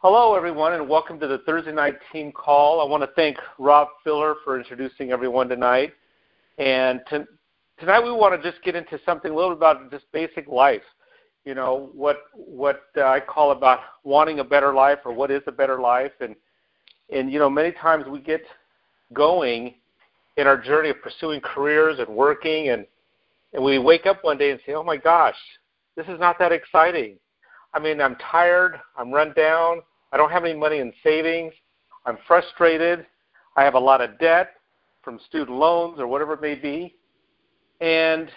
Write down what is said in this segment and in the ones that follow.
Hello, everyone, and welcome to the Thursday night team call. I want to thank Rob Filler for introducing everyone tonight. And to, tonight we want to just get into something a little bit about just basic life. You know what what uh, I call about wanting a better life, or what is a better life, and and you know many times we get going in our journey of pursuing careers and working, and and we wake up one day and say, oh my gosh, this is not that exciting. I mean, I'm tired, I'm run down, I don't have any money in savings. I'm frustrated. I have a lot of debt from student loans or whatever it may be. And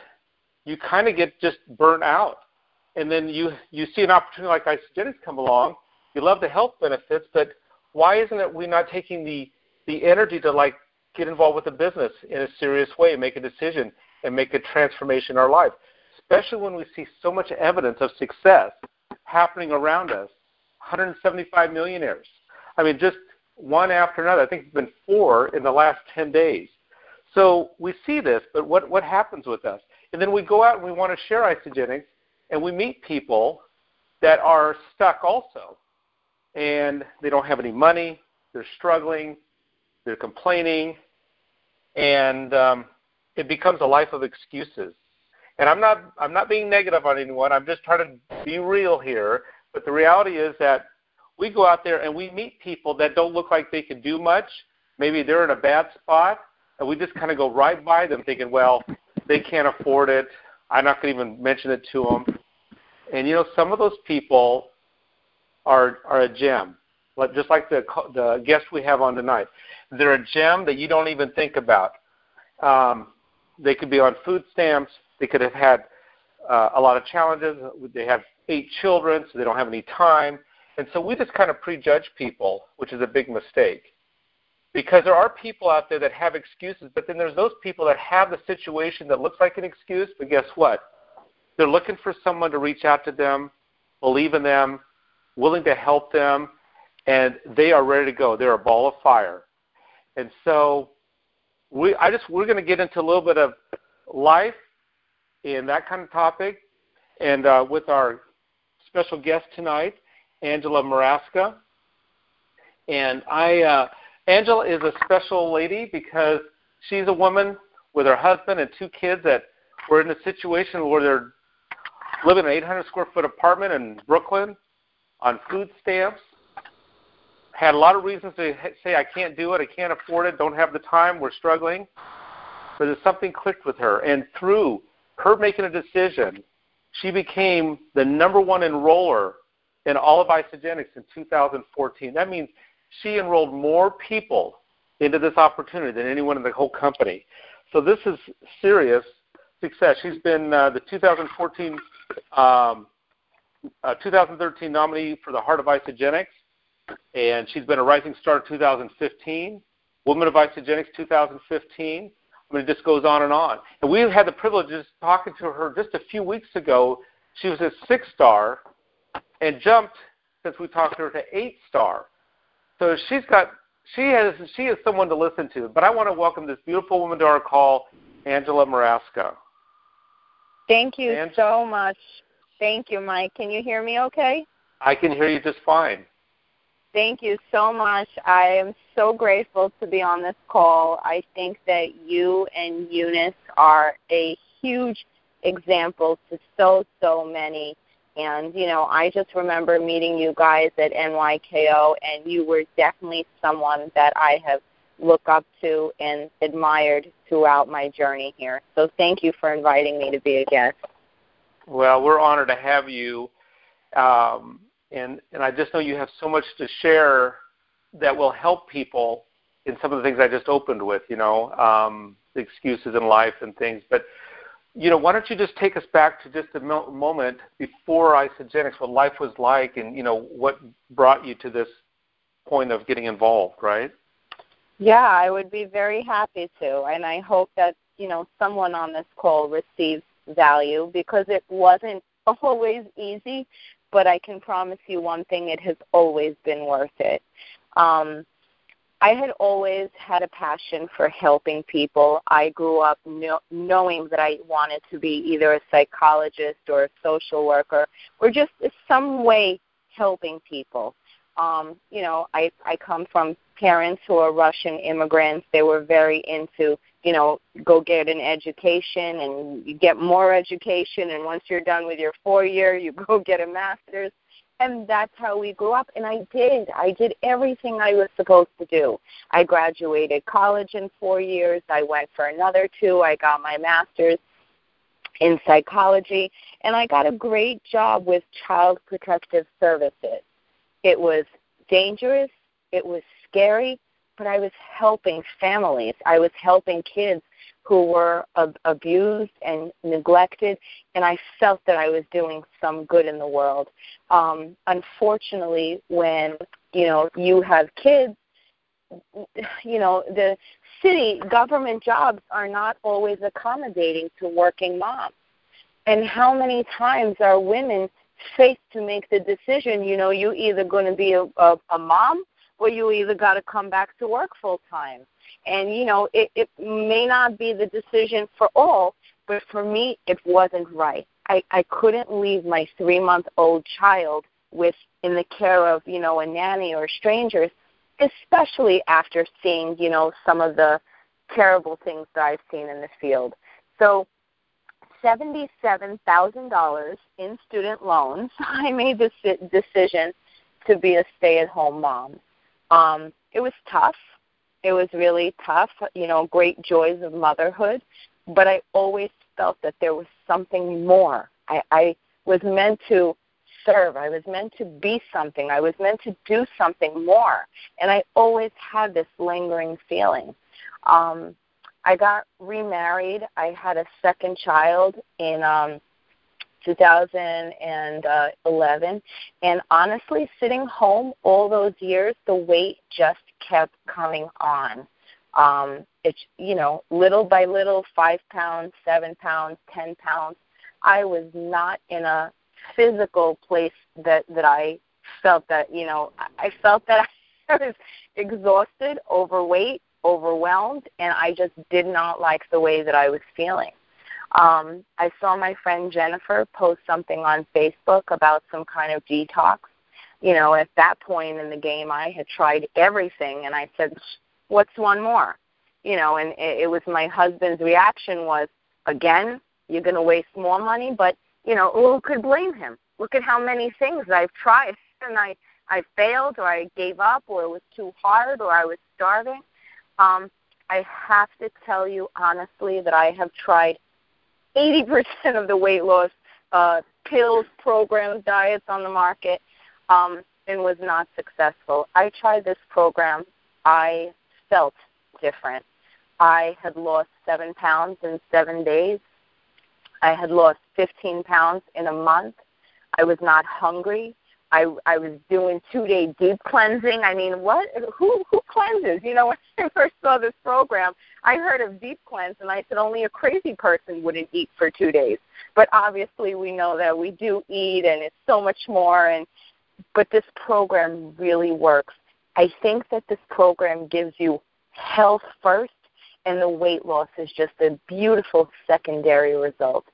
you kind of get just burnt out. And then you, you see an opportunity like Isagenix come along. You love the health benefits, but why isn't it we not taking the, the energy to like get involved with the business in a serious way make a decision and make a transformation in our life? Especially when we see so much evidence of success happening around us 175 millionaires. I mean, just one after another. I think it's been four in the last 10 days. So we see this, but what, what happens with us? And then we go out and we want to share Isagenix, and we meet people that are stuck also. And they don't have any money, they're struggling, they're complaining, and um, it becomes a life of excuses. And I'm not I'm not being negative on anyone. I'm just trying to be real here but the reality is that we go out there and we meet people that don't look like they can do much. Maybe they're in a bad spot, and we just kind of go right by them thinking, well, they can't afford it. I'm not going to even mention it to them. And you know, some of those people are are a gem, just like the the guest we have on tonight. They're a gem that you don't even think about. Um, they could be on food stamps. They could have had uh, a lot of challenges. They have eight children, so they don't have any time. And so we just kind of prejudge people, which is a big mistake. Because there are people out there that have excuses, but then there's those people that have the situation that looks like an excuse, but guess what? They're looking for someone to reach out to them, believe in them, willing to help them, and they are ready to go. They're a ball of fire. And so we I just we're going to get into a little bit of life and that kind of topic and uh, with our special guest tonight, Angela Maresca. And I, uh, Angela is a special lady because she's a woman with her husband and two kids that were in a situation where they're living in an 800 square foot apartment in Brooklyn on food stamps. Had a lot of reasons to say, I can't do it, I can't afford it, don't have the time, we're struggling. But there's something clicked with her. And through her making a decision she became the number one enroller in all of Isagenix in 2014. That means she enrolled more people into this opportunity than anyone in the whole company. So this is serious success. She's been uh, the 2014, um, uh, 2013 nominee for the Heart of Isagenix, and she's been a Rising Star 2015, Woman of Isagenix 2015, I mean, it just goes on and on. And we had the privilege of talking to her just a few weeks ago. She was a six star and jumped since we talked to her to eight star. So she's got she has she is someone to listen to. But I want to welcome this beautiful woman to our call, Angela Maresca. Thank you so much. Thank you, Mike. Can you hear me okay? I can hear you just fine. Thank you so much. I am so grateful to be on this call. I think that you and Eunice are a huge example to so, so many. And, you know, I just remember meeting you guys at NYKO, and you were definitely someone that I have looked up to and admired throughout my journey here. So thank you for inviting me to be a guest. Well, we're honored to have you. Um, and and I just know you have so much to share that will help people in some of the things I just opened with, you know, um, the excuses in life and things. But you know, why don't you just take us back to just a moment before Isagenix, what life was like, and you know what brought you to this point of getting involved, right? Yeah, I would be very happy to, and I hope that you know someone on this call receives value because it wasn't always easy but I can promise you one thing: it has always been worth it. Um, I had always had a passion for helping people. I grew up know, knowing that I wanted to be either a psychologist or a social worker or just some way helping people. Um, you know, I I come from parents who are Russian immigrants. They were very into, you know, go get an education and you get more education and once you're done with your 4 year, you go get a master's. And that's how we grew up and I did. I did everything I was supposed to do. I graduated college in 4 years. I went for another 2. I got my master's in psychology and I got a great job with child protective services. It was dangerous, it was scary, but I was helping families. I was helping kids who were ab- abused and neglected, and I felt that I was doing some good in the world. Um, unfortunately, when you know you have kids, you know the city government jobs are not always accommodating to working moms. And how many times are women faced to make the decision? You know, you either going to be a, a, a mom or you either got to come back to work full time. And you know, it, it may not be the decision for all, but for me, it wasn't right. I, I couldn't leave my three month old child with in the care of you know a nanny or strangers, especially after seeing you know some of the terrible things that I've seen in the field. So $77,000 in student loans, I made the decision to be a stay-at-home mom. Um, it was tough. It was really tough, you know, great joys of motherhood, but I always felt that there was something more. I, I was meant to serve. I was meant to be something. I was meant to do something more. And I always had this lingering feeling. Um, I got remarried. I had a second child in um 2011 and honestly sitting home all those years the weight just kept coming on. Um it's you know little by little 5 pounds 7 pounds 10 pounds i was not in a physical place that that i felt that you know i felt that i was exhausted overweight overwhelmed and i just did not like the way that i was feeling um, I saw my friend Jennifer post something on Facebook about some kind of detox. You know, at that point in the game, I had tried everything, and I said, "What's one more?" You know, and it, it was my husband's reaction was, "Again, you're going to waste more money." But you know, who could blame him? Look at how many things I've tried, and I I failed, or I gave up, or it was too hard, or I was starving. Um, I have to tell you honestly that I have tried 80% of the weight loss uh, pills, programs, diets on the market, um, and was not successful. I tried this program. I felt different. I had lost seven pounds in seven days. I had lost 15 pounds in a month. I was not hungry. I I was doing two day deep cleansing. I mean, what? Who who cleanses? You know, when I first saw this program, I heard of deep cleanse, and I said only a crazy person wouldn't eat for two days. But obviously, we know that we do eat, and it's so much more. And but this program really works. I think that this program gives you health first, and the weight loss is just a beautiful secondary result.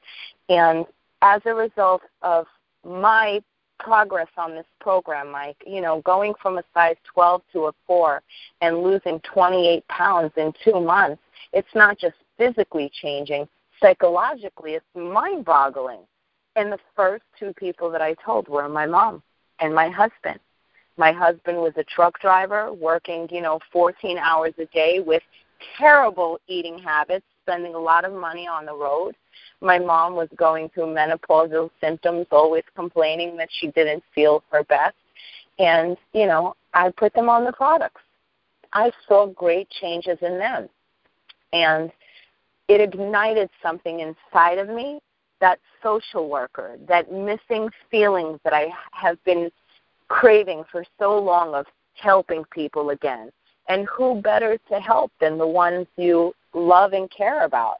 And as a result of my progress on this program, Mike. You know, going from a size 12 to a 4 and losing 28 pounds in two months, it's not just physically changing, psychologically, it's mind boggling. And the first two people that I told were my mom and my husband. My husband was a truck driver working, you know, 14 hours a day with terrible eating habits, spending a lot of money on the road my mom was going through menopausal symptoms, always complaining that she didn't feel her best. And, you know, I put them on the products. I saw great changes in them. And it ignited something inside of me that social worker, that missing feelings that I have been craving for so long of helping people again. And who better to help than the ones you love and care about?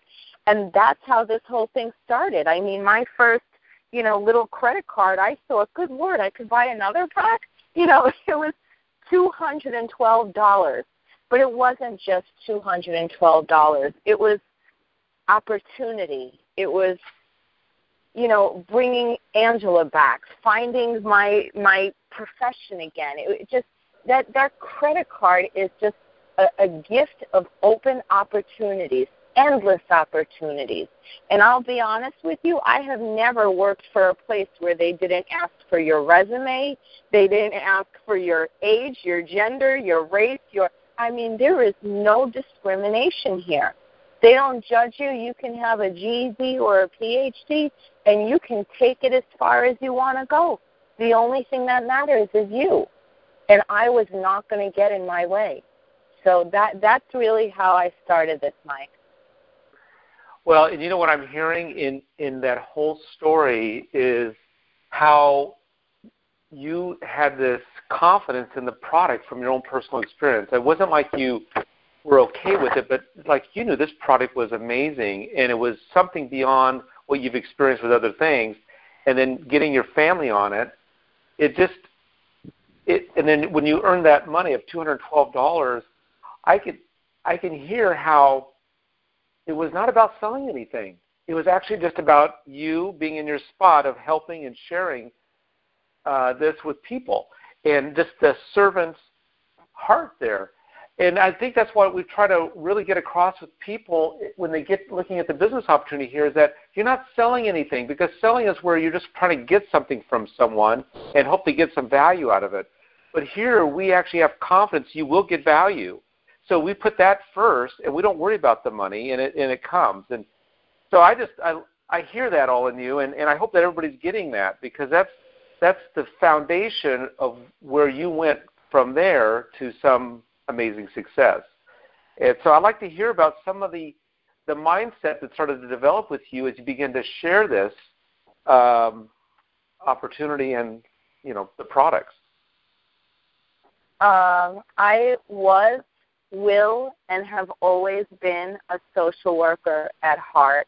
And that's how this whole thing started. I mean, my first, you know, little credit card, I saw, good word, I could buy another pack. You know, it was two hundred and twelve dollars, but it wasn't just two hundred and twelve dollars. It was opportunity. It was, you know, bringing Angela back, finding my my profession again. It, it just that that credit card is just a, a gift of open opportunities, endless opportunities. And I'll be honest with you, I have never worked for a place where they didn't ask for your resume, they didn't ask for your age, your gender, your race, your I mean, there is no discrimination here. They don't judge you. You can have a GED or a PhD, and you can take it as far as you want to go. The only thing that matters is you. And I was not going to get in my way. So that that's really how I started this, Mike. Well, and you know what I'm hearing in in that whole story is how you had this confidence in the product from your own personal experience. It wasn't like you were okay with it, but like you knew this product was amazing and it was something beyond what you've experienced with other things. And then getting your family on it, it just it. And then when you earn that money of two hundred twelve dollars, I could I can hear how it was not about selling anything. It was actually just about you being in your spot of helping and sharing uh, this with people and just the servant's heart there. And I think that's what we try to really get across with people when they get looking at the business opportunity here is that you're not selling anything because selling is where you're just trying to get something from someone and hope to get some value out of it. But here we actually have confidence you will get value. So we put that first and we don't worry about the money and it and it comes. And so I just I I hear that all in you and, and I hope that everybody's getting that because that's that's the foundation of where you went from there to some amazing success. And so I'd like to hear about some of the the mindset that started to develop with you as you began to share this um, opportunity and you know the products. Um, I was, will, and have always been a social worker at heart,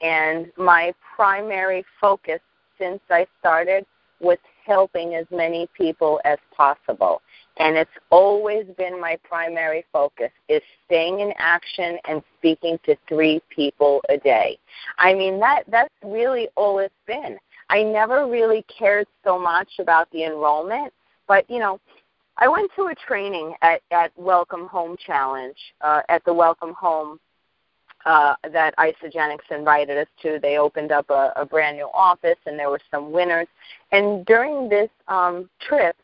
and my primary focus since I started was helping as many people as possible. And it's always been my primary focus is staying in action and speaking to three people a day. I mean that that's really all it's been. I never really cared so much about the enrollment, but you know, I went to a training at, at Welcome Home Challenge uh, at the Welcome Home uh, that Isagenix invited us to. They opened up a, a brand new office, and there were some winners. And during this um, trip,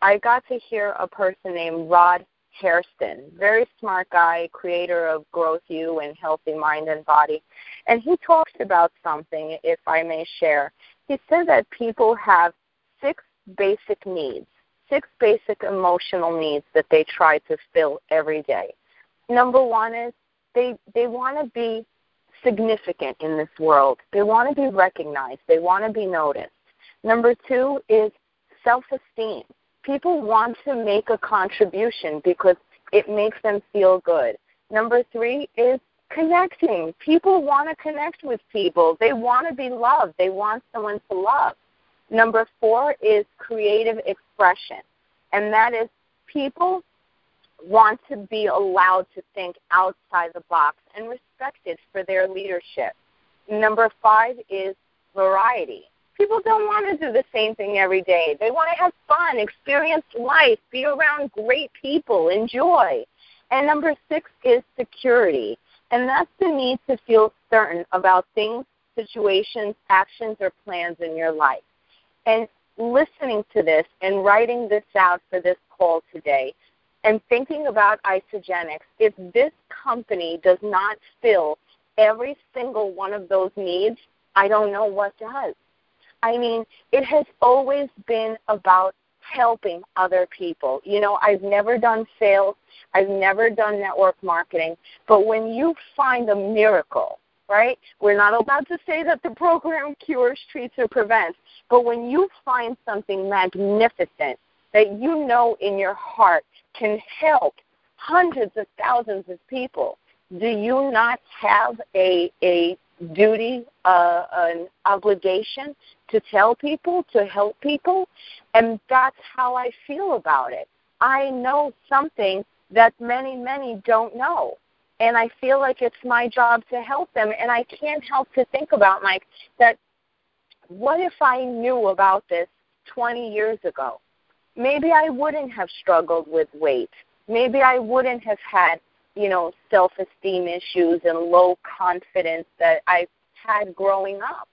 I got to hear a person named Rod Hairston, very smart guy, creator of GrowthU and Healthy Mind and Body. And he talked about something, if I may share. He said that people have six basic needs, six basic emotional needs that they try to fill every day. Number one is they they want to be significant in this world. They want to be recognized. They want to be noticed. Number two is self-esteem. People want to make a contribution because it makes them feel good. Number three is connecting. People want to connect with people. They want to be loved. They want someone to love. Number four is creative expression. And that is people want to be allowed to think outside the box and respected for their leadership. Number five is variety. People don't want to do the same thing every day. They want to have fun, experience life, be around great people, enjoy. And number six is security. And that's the need to feel certain about things, situations, actions, or plans in your life. And listening to this and writing this out for this call today, and thinking about Isagenix, if this company does not fill every single one of those needs, I don't know what does. I mean, it has always been about helping other people. You know, I've never done sales, I've never done network marketing, but when you find a miracle, right? We're not allowed to say that the program cures, treats, or prevents, but when you find something magnificent that you know in your heart can help hundreds of thousands of people, do you not have a, a duty, uh, an obligation to tell people, to help people? And that's how I feel about it. I know something that many, many don't know. And I feel like it's my job to help them. And I can't help to think about, Mike, that what if I knew about this 20 years ago? Maybe I wouldn't have struggled with weight. Maybe I wouldn't have had, you know, self esteem issues and low confidence that I had growing up.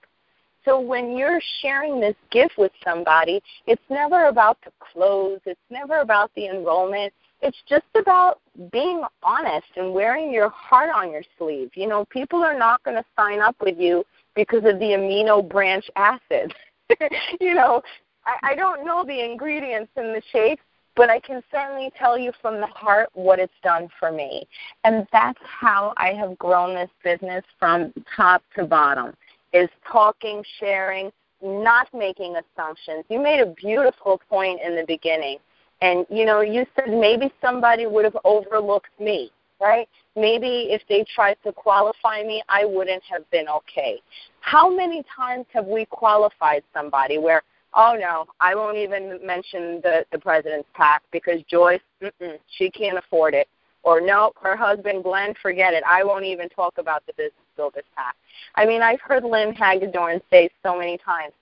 So when you're sharing this gift with somebody, it's never about the clothes, it's never about the enrollment. It's just about being honest and wearing your heart on your sleeve. You know, people are not going to sign up with you because of the amino branch acid. you know, I, I don't know the ingredients in the shake, but I can certainly tell you from the heart what it's done for me. And that's how I have grown this business from top to bottom is talking, sharing, not making assumptions. You made a beautiful point in the beginning. And you know, you said maybe somebody would have overlooked me, right? Maybe if they tried to qualify me, I wouldn't have been okay. How many times have we qualified somebody where, oh no, I won't even mention the the president's PAC because Joyce, she can't afford it. Or no, her husband Glenn, forget it. I won't even talk about the business builders PAC. I mean, I've heard Lynn Hagedorn say so many times,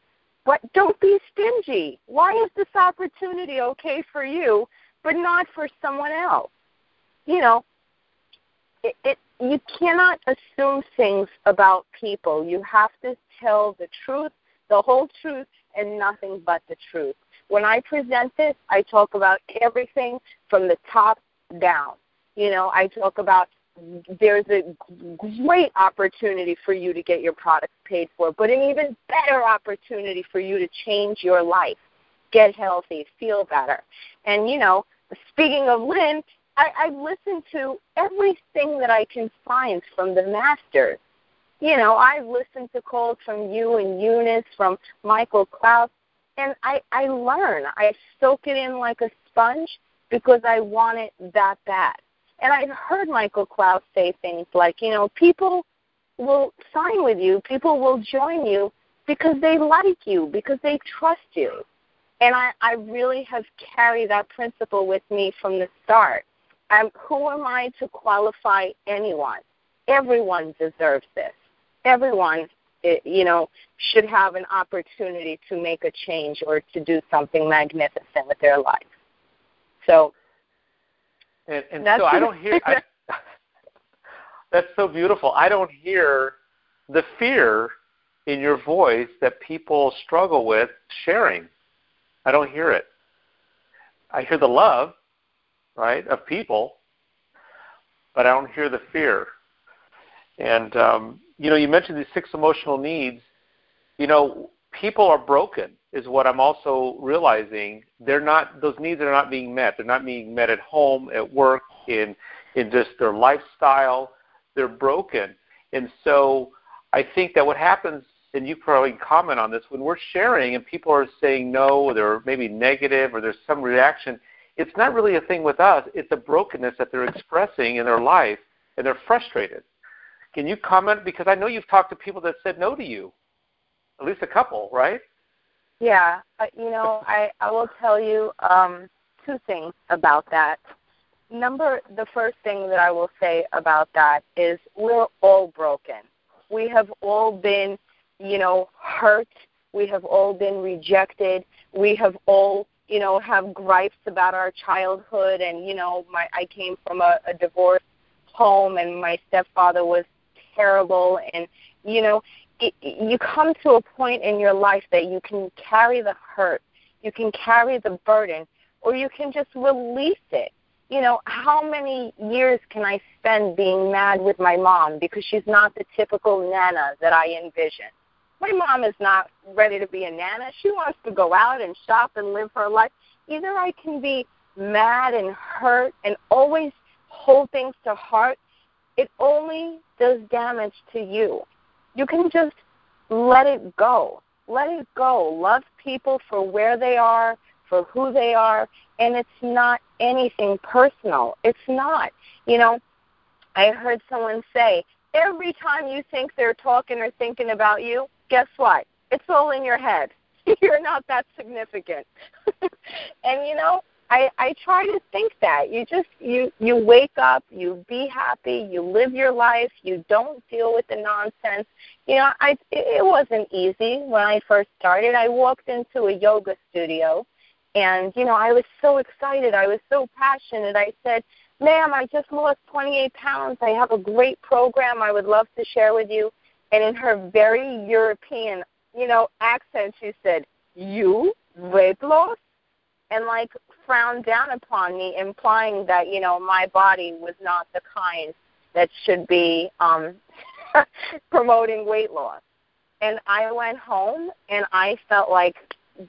but don't be stingy. Why is this opportunity okay for you, but not for someone else? You know, it, it you cannot assume things about people. You have to tell the truth, the whole truth, and nothing but the truth. When I present this, I talk about everything from the top down. You know, I talk about there's a great opportunity for you to get your products paid for, but an even better opportunity for you to change your life, get healthy, feel better. And, you know, speaking of Lynn, I, I listen to everything that I can find from the masters. You know, I've listened to calls from you and Eunice, from Michael Klaus, and I, I learn. I soak it in like a sponge because I want it that bad. And I've heard Michael Klaus say things like, you know, people will sign with you, people will join you because they like you, because they trust you. And I, I really have carried that principle with me from the start. Um, who am I to qualify anyone? Everyone deserves this. Everyone, eh, you know, should have an opportunity to make a change or to do something magnificent with their life. So and, and so I don't hear. I, that's so beautiful. I don't hear the fear in your voice that people struggle with sharing. I don't hear it. I hear the love, right, of people, but I don't hear the fear. And um, you know, you mentioned these six emotional needs. You know, people are broken is what I'm also realizing. They're not those needs are not being met. They're not being met at home, at work, in in just their lifestyle. They're broken, and so I think that what happens, and you probably comment on this, when we're sharing and people are saying no, or they're maybe negative, or there's some reaction. It's not really a thing with us. It's a brokenness that they're expressing in their life, and they're frustrated. Can you comment? Because I know you've talked to people that said no to you, at least a couple, right? Yeah, uh, you know, I I will tell you um, two things about that. Number, the first thing that I will say about that is we're all broken. We have all been, you know, hurt. We have all been rejected. We have all, you know, have gripes about our childhood. And you know, my I came from a, a divorced home, and my stepfather was terrible. And you know, it, you come to a point in your life that you can carry the hurt, you can carry the burden, or you can just release it. You know, how many years can I spend being mad with my mom because she's not the typical nana that I envision? My mom is not ready to be a nana. She wants to go out and shop and live her life. Either I can be mad and hurt and always hold things to heart. It only does damage to you you can just let it go. Let it go. Love people for where they are, for who they are, and it's not anything personal. It's not. You know, I heard someone say, every time you think they're talking or thinking about you, guess what? It's all in your head. You're not that significant. and you know, I I try to think that you just you you wake up, you be happy, you live your life, you don't deal with the nonsense. You know, I it wasn't easy when I first started. I walked into a yoga studio and you know, I was so excited. I was so passionate. I said, "Ma'am, I just lost 28 pounds. I have a great program I would love to share with you." And in her very European, you know, accent, she said, "You weight loss?" and like frowned down upon me, implying that you know my body was not the kind that should be um, promoting weight loss. And I went home and I felt like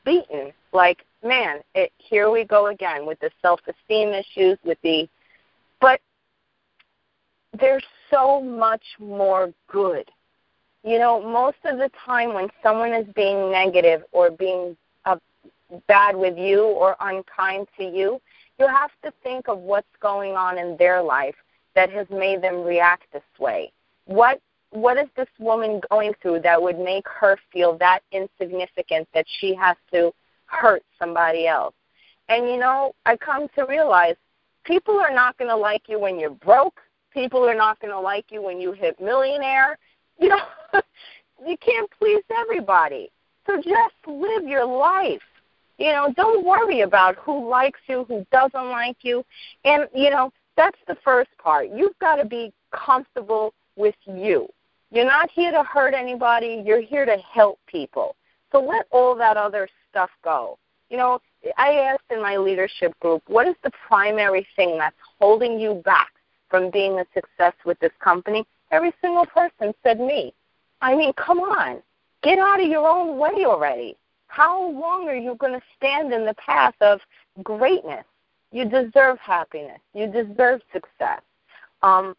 beaten. Like, man, it, here we go again with the self-esteem issues, with the, but there's so much more good. You know, most of the time when someone is being negative or being bad with you or unkind to you, you have to think of what's going on in their life that has made them react this way. What what is this woman going through that would make her feel that insignificant that she has to hurt somebody else? And you know, I come to realize people are not going to like you when you're broke. People are not going to like you when you hit millionaire. You know, you can't please everybody. So just live your life. You know, don't worry about who likes you, who doesn't like you. And, you know, that's the first part. You've got to be comfortable with you. You're not here to hurt anybody, you're here to help people. So let all that other stuff go. You know, I asked in my leadership group, what is the primary thing that's holding you back from being a success with this company? Every single person said me. I mean, come on. Get out of your own way already. How long are you going to stand in the path of greatness? You deserve happiness. You deserve success. Um,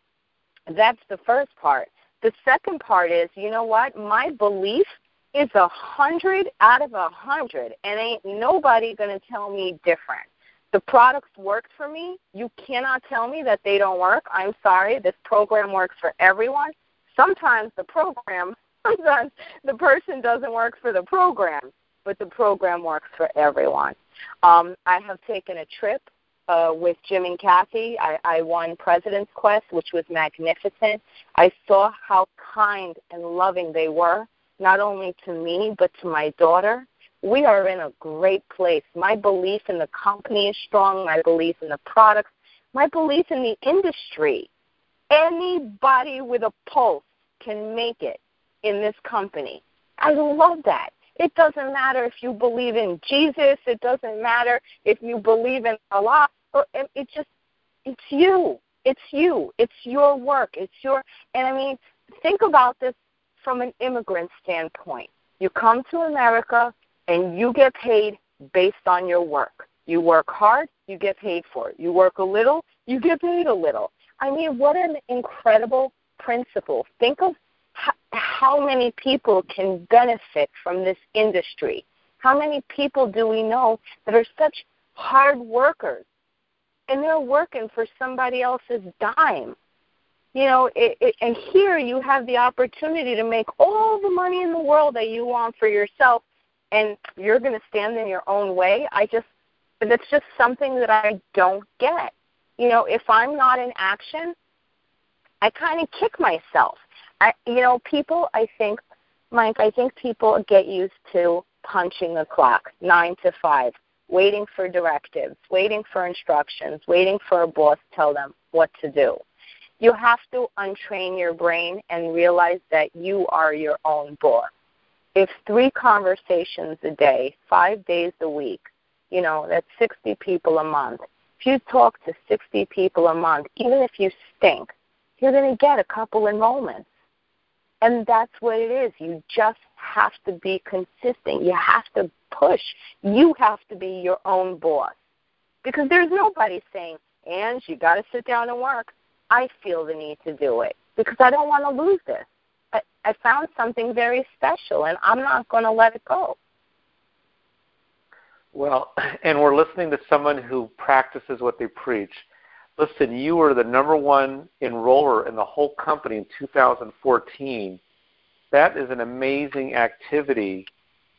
that's the first part. The second part is, you know what? My belief is a hundred out of a hundred, and ain't nobody going to tell me different. The products worked for me. You cannot tell me that they don't work. I'm sorry. This program works for everyone. Sometimes the program, sometimes the person doesn't work for the program but the program works for everyone. Um, I have taken a trip uh, with Jim and Kathy. I, I won President's Quest, which was magnificent. I saw how kind and loving they were, not only to me, but to my daughter. We are in a great place. My belief in the company is strong, my belief in the products, my belief in the industry. Anybody with a pulse can make it in this company. I love that. It doesn't matter if you believe in Jesus. It doesn't matter if you believe in Allah. It just, it's you. It's you. It's your work. It's your, and I mean, think about this from an immigrant standpoint. You come to America and you get paid based on your work. You work hard, you get paid for it. You work a little, you get paid a little. I mean, what an incredible principle. Think of how many people can benefit from this industry? How many people do we know that are such hard workers and they're working for somebody else's dime? You know, it, it, and here you have the opportunity to make all the money in the world that you want for yourself, and you're going to stand in your own way. I just, that's just something that I don't get. You know, if I'm not in action, I kind of kick myself I, you know, people, I think, Mike, I think people get used to punching the clock, nine to five, waiting for directives, waiting for instructions, waiting for a boss to tell them what to do. You have to untrain your brain and realize that you are your own boss. If three conversations a day, five days a week, you know, that's 60 people a month. If you talk to 60 people a month, even if you stink, you're going to get a couple enrollments. And that's what it is. You just have to be consistent. You have to push. You have to be your own boss. Because there's nobody saying, Ange, you got to sit down and work. I feel the need to do it because I don't want to lose this. I, I found something very special, and I'm not going to let it go. Well, and we're listening to someone who practices what they preach. Listen, you were the number one enroller in the whole company in 2014. That is an amazing activity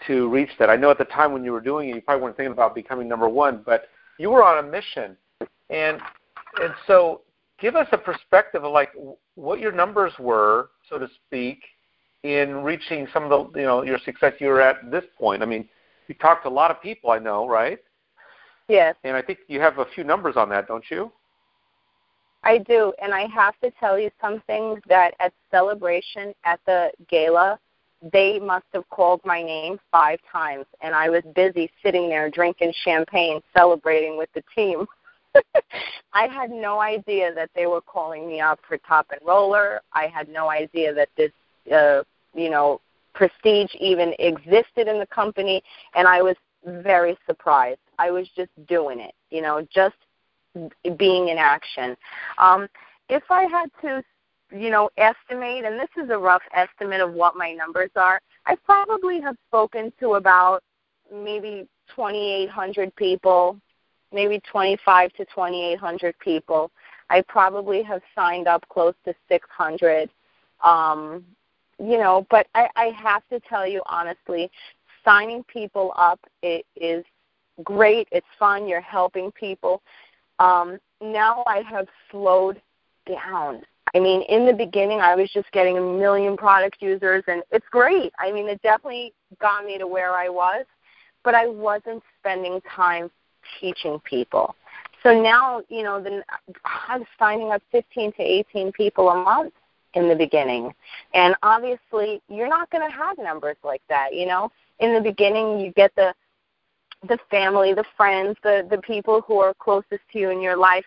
to reach that. I know at the time when you were doing it, you probably weren't thinking about becoming number one, but you were on a mission, and and so give us a perspective of like what your numbers were, so to speak, in reaching some of the you know your success you were at this point. I mean, you talked to a lot of people, I know, right? Yes. And I think you have a few numbers on that, don't you? I do, and I have to tell you something that at celebration at the gala, they must have called my name five times, and I was busy sitting there drinking champagne, celebrating with the team. I had no idea that they were calling me up for top enroller. I had no idea that this, uh, you know, prestige even existed in the company, and I was very surprised. I was just doing it, you know, just being in action. Um, if I had to, you know, estimate, and this is a rough estimate of what my numbers are, I probably have spoken to about maybe 2,800 people, maybe 25 to 2,800 people. I probably have signed up close to 600. Um, you know, but I, I have to tell you honestly, signing people up it is great. It's fun. You're helping people. Um, now I have slowed down. I mean, in the beginning, I was just getting a million product users, and it's great. I mean, it definitely got me to where I was, but I wasn't spending time teaching people. So now, you know, the, I'm signing up 15 to 18 people a month in the beginning. And obviously, you're not going to have numbers like that, you know. In the beginning, you get the the family, the friends, the the people who are closest to you in your life.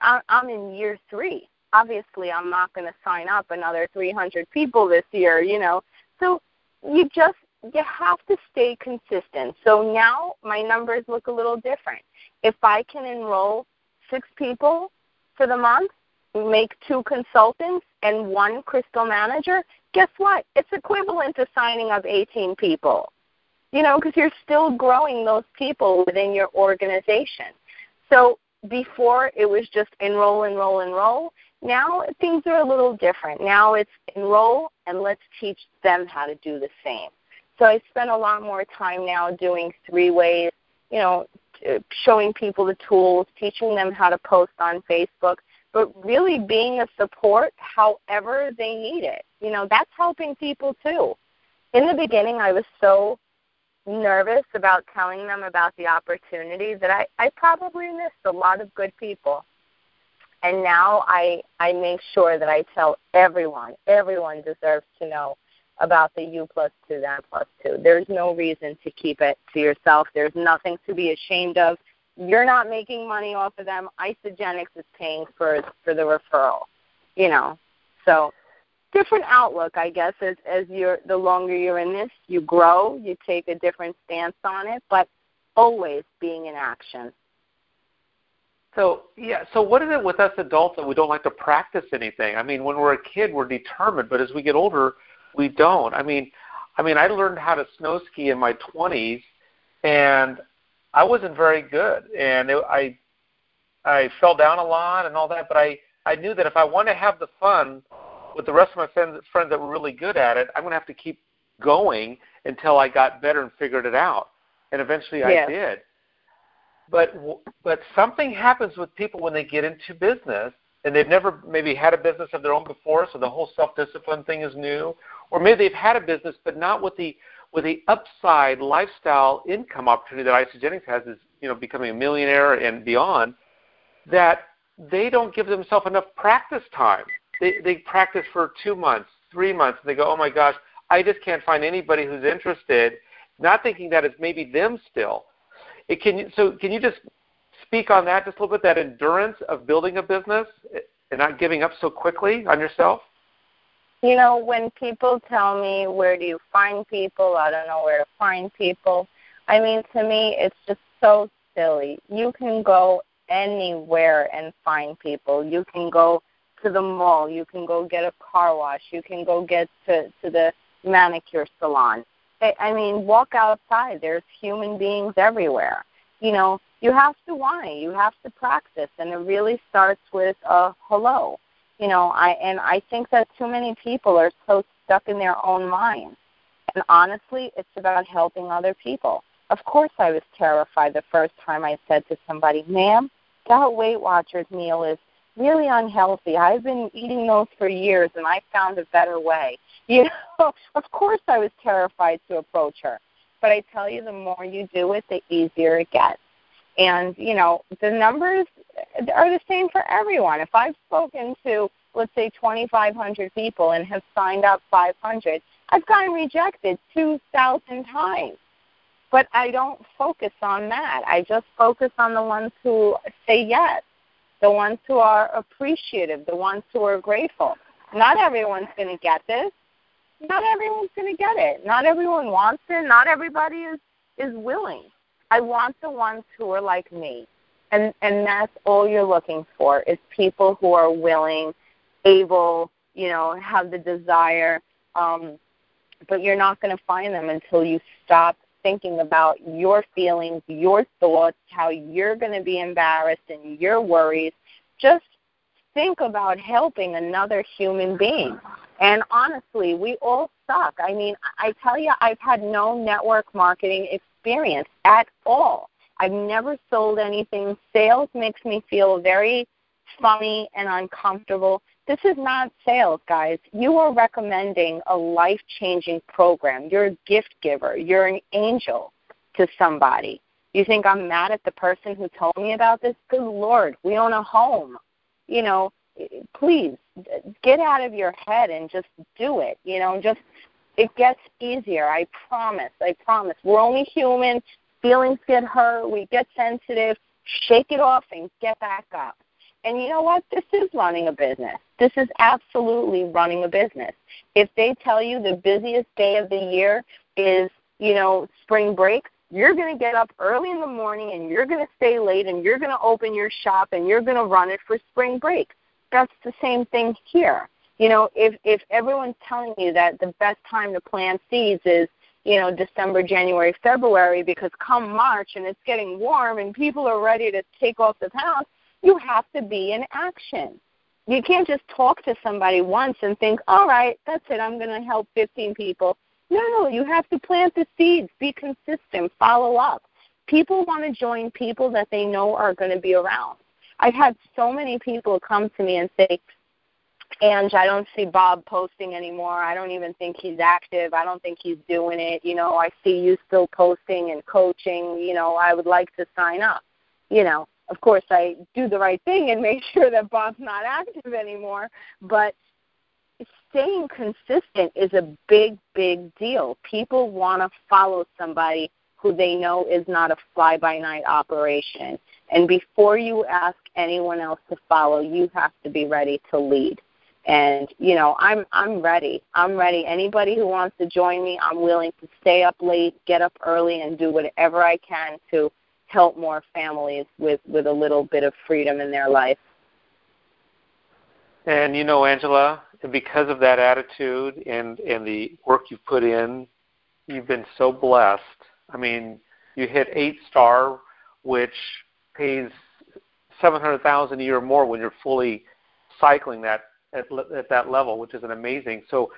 I'm in year three. Obviously, I'm not going to sign up another 300 people this year. You know, so you just you have to stay consistent. So now my numbers look a little different. If I can enroll six people for the month, make two consultants and one crystal manager, guess what? It's equivalent to signing up 18 people you know, because you're still growing those people within your organization. So before it was just enroll, enroll, enroll. Now things are a little different. Now it's enroll and let's teach them how to do the same. So I spend a lot more time now doing three ways, you know, showing people the tools, teaching them how to post on Facebook, but really being a support however they need it. You know, that's helping people too. In the beginning, I was so nervous about telling them about the opportunity that I, I probably missed a lot of good people. And now I I make sure that I tell everyone, everyone deserves to know about the U plus two, that plus two. There's no reason to keep it to yourself. There's nothing to be ashamed of. You're not making money off of them. Isagenix is paying for for the referral. You know. So different outlook, I guess, as as you're the longer you're in this, you grow, you take a different stance on it, but always being in action. So yeah, so what is it with us adults that we don't like to practice anything? I mean, when we're a kid, we're determined, but as we get older, we don't. I mean, I mean, I learned how to snow ski in my 20s, and I wasn't very good, and it, I I fell down a lot and all that, but I I knew that if I want to have the fun with the rest of my friends, friends that were really good at it, I'm going to have to keep going until I got better and figured it out. And eventually yes. I did. But but something happens with people when they get into business and they've never maybe had a business of their own before, so the whole self-discipline thing is new, or maybe they've had a business but not with the with the upside lifestyle income opportunity that Isagenix has is you know becoming a millionaire and beyond. That they don't give themselves enough practice time they they practice for two months, three months, and they go, oh my gosh, I just can't find anybody who's interested. Not thinking that it's maybe them still. It can so can you just speak on that just a little bit? That endurance of building a business and not giving up so quickly on yourself. You know, when people tell me where do you find people, I don't know where to find people. I mean, to me, it's just so silly. You can go anywhere and find people. You can go to the mall. You can go get a car wash. You can go get to to the manicure salon. I, I mean, walk outside. There's human beings everywhere. You know, you have to it. You have to practice, and it really starts with a hello. You know, I and I think that too many people are so stuck in their own minds. And honestly, it's about helping other people. Of course, I was terrified the first time I said to somebody, "Ma'am, that Weight Watchers meal is really unhealthy. I've been eating those for years, and I found a better way." You know, of course, I was terrified to approach her. But I tell you, the more you do it, the easier it gets. And, you know, the numbers are the same for everyone. If I've spoken to, let's say, 2,500 people and have signed up 500, I've gotten rejected 2,000 times. But I don't focus on that. I just focus on the ones who say yes, the ones who are appreciative, the ones who are grateful. Not everyone's going to get this. Not everyone's going to get it. Not everyone wants it. Not everybody is is willing. I want the ones who are like me. And and that's all you're looking for is people who are willing, able, you know, have the desire. Um, but you're not going to find them until you stop thinking about your feelings, your thoughts, how you're going to be embarrassed and your worries. Just think about helping another human being. And honestly, we all suck. I mean, I tell you, I've had no network marketing experience at all. I've never sold anything. Sales makes me feel very funny and uncomfortable. This is not sales, guys. You are recommending a life changing program. You're a gift giver, you're an angel to somebody. You think I'm mad at the person who told me about this? Good Lord, we own a home. You know, please get out of your head and just do it. You know, just it gets easier. I promise. I promise. We're only human. Feelings get hurt. We get sensitive. Shake it off and get back up. And you know what? This is running a business. This is absolutely running a business. If they tell you the busiest day of the year is, you know, spring break, you're going to get up early in the morning and you're going to stay late and you're going to open your shop and you're going to run it for spring break. That's the same thing here. You know, if if everyone's telling you that the best time to plant seeds is you know, December, January, February, because come March and it's getting warm and people are ready to take off the house, you have to be in action. You can't just talk to somebody once and think, all right, that's it, I'm going to help 15 people. No, you have to plant the seeds, be consistent, follow up. People want to join people that they know are going to be around. I've had so many people come to me and say, Ange, I don't see Bob posting anymore. I don't even think he's active. I don't think he's doing it. You know, I see you still posting and coaching. You know, I would like to sign up. You know, of course, I do the right thing and make sure that Bob's not active anymore. But staying consistent is a big, big deal. People want to follow somebody who they know is not a fly by night operation. And before you ask anyone else to follow, you have to be ready to lead and you know i'm i'm ready i'm ready anybody who wants to join me i'm willing to stay up late get up early and do whatever i can to help more families with with a little bit of freedom in their life and you know angela because of that attitude and and the work you've put in you've been so blessed i mean you hit eight star which pays seven hundred thousand a year more when you're fully cycling that at, at that level, which is an amazing. So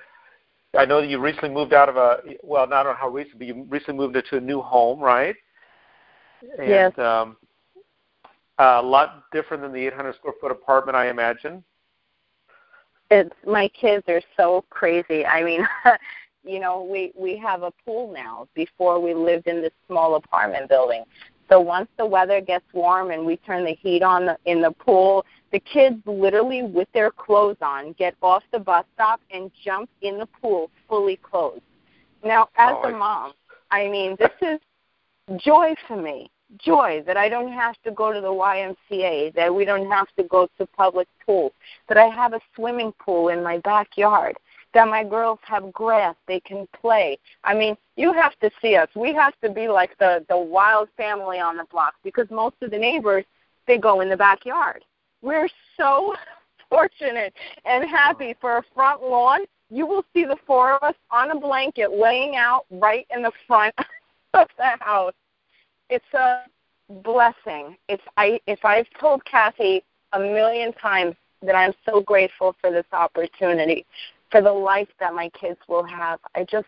I know that you recently moved out of a well, not know how recent, but you recently moved into a new home, right? And, yes. Um, a lot different than the 800 square foot apartment, I imagine. It's my kids are so crazy. I mean, you know, we we have a pool now. Before we lived in this small apartment building. So once the weather gets warm and we turn the heat on the, in the pool, the kids literally, with their clothes on, get off the bus stop and jump in the pool fully clothed. Now, as oh, a mom, I mean, this is joy for me. Joy that I don't have to go to the YMCA, that we don't have to go to public pools, that I have a swimming pool in my backyard, that my girls have grass they can play. I mean, you have to see us. We have to be like the the wild family on the block because most of the neighbors they go in the backyard. We're so fortunate and happy for a front lawn. You will see the four of us on a blanket laying out right in the front of the house. It's a blessing. It's I if I've told Kathy a million times that I'm so grateful for this opportunity, for the life that my kids will have. I just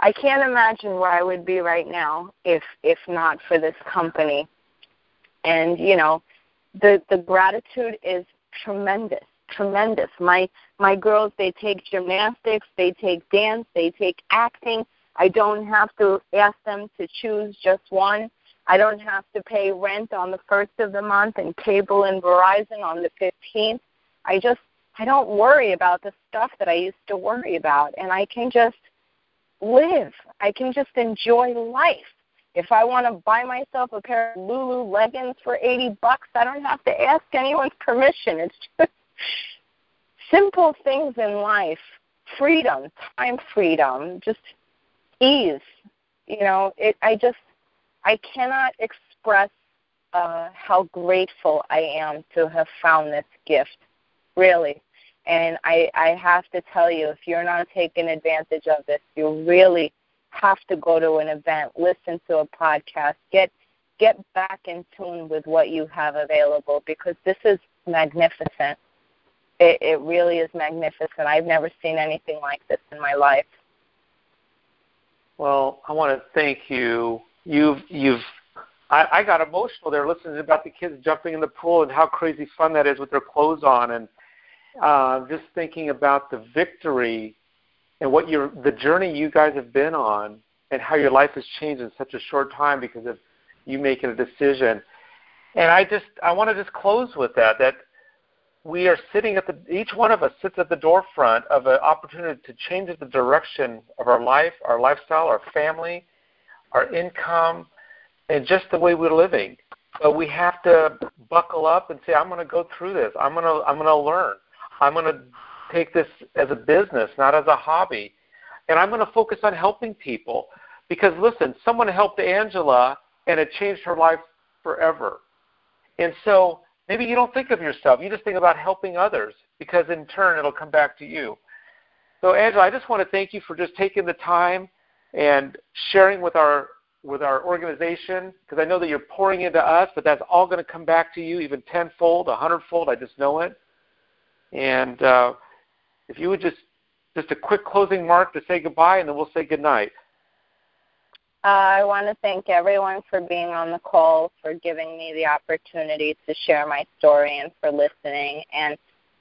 I can't imagine where I would be right now if if not for this company. And you know, the the gratitude is tremendous, tremendous. My my girls, they take gymnastics, they take dance, they take acting. I don't have to ask them to choose just one. I don't have to pay rent on the first of the month and cable and Verizon on the 15th. I just I don't worry about the stuff that I used to worry about and I can just live. I can just enjoy life. If I want to buy myself a pair of Lulu leggings for 80 bucks, I don't have to ask anyone's permission. It's just simple things in life. Freedom, time freedom, just ease. You know, it I just I cannot express uh, how grateful I am to have found this gift. Really. And I, I have to tell you, if you're not taking advantage of this, you really have to go to an event, listen to a podcast, get get back in tune with what you have available because this is magnificent. It, it really is magnificent. I've never seen anything like this in my life. Well, I want to thank you. You've you've I, I got emotional there listening about the kids jumping in the pool and how crazy fun that is with their clothes on and uh, just thinking about the victory and what your the journey you guys have been on and how your life has changed in such a short time because of you making a decision. And I just I want to just close with that that we are sitting at the each one of us sits at the door front of an opportunity to change the direction of our life, our lifestyle, our family, our income, and just the way we're living. But we have to buckle up and say, I'm going to go through this. I'm going to I'm going to learn. I'm going to take this as a business, not as a hobby. And I'm going to focus on helping people. Because listen, someone helped Angela and it changed her life forever. And so maybe you don't think of yourself. You just think about helping others because in turn it'll come back to you. So Angela, I just want to thank you for just taking the time and sharing with our with our organization because I know that you're pouring into us, but that's all going to come back to you even tenfold, a hundredfold. I just know it. And uh, if you would just just a quick closing mark to say goodbye, and then we'll say goodnight. Uh, I want to thank everyone for being on the call, for giving me the opportunity to share my story, and for listening. And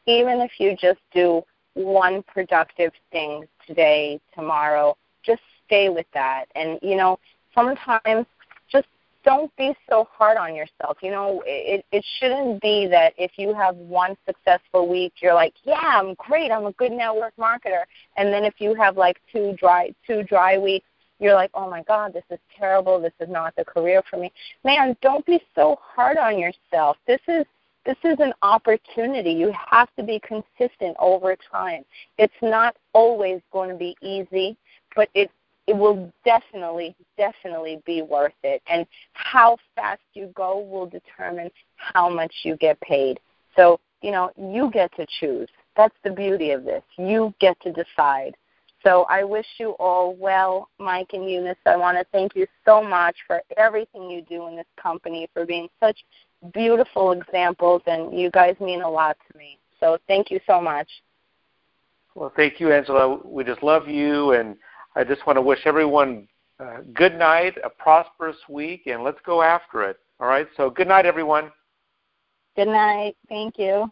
even if you just do one productive thing today, tomorrow, just stay with that. And, you know, sometimes just don't be so hard on yourself. You know, it it shouldn't be that if you have one successful week, you're like, yeah, I'm great, I'm a good network marketer, and then if you have like two dry two dry weeks, you're like, oh my god, this is terrible. This is not the career for me. Man, don't be so hard on yourself. This is this is an opportunity. You have to be consistent over time. It's not always going to be easy, but it it will definitely, definitely be worth it. And how fast you go will determine how much you get paid. So, you know, you get to choose. That's the beauty of this. You get to decide. So I wish you all well, Mike and Eunice. I want to thank you so much for everything you do in this company, for being such beautiful examples, and you guys mean a lot to me. So thank you so much. Well, thank you, Angela. We just love you and I just want to wish everyone uh, good night, a prosperous week, and let's go after it. All right? So, good night, everyone. Good night. Thank you.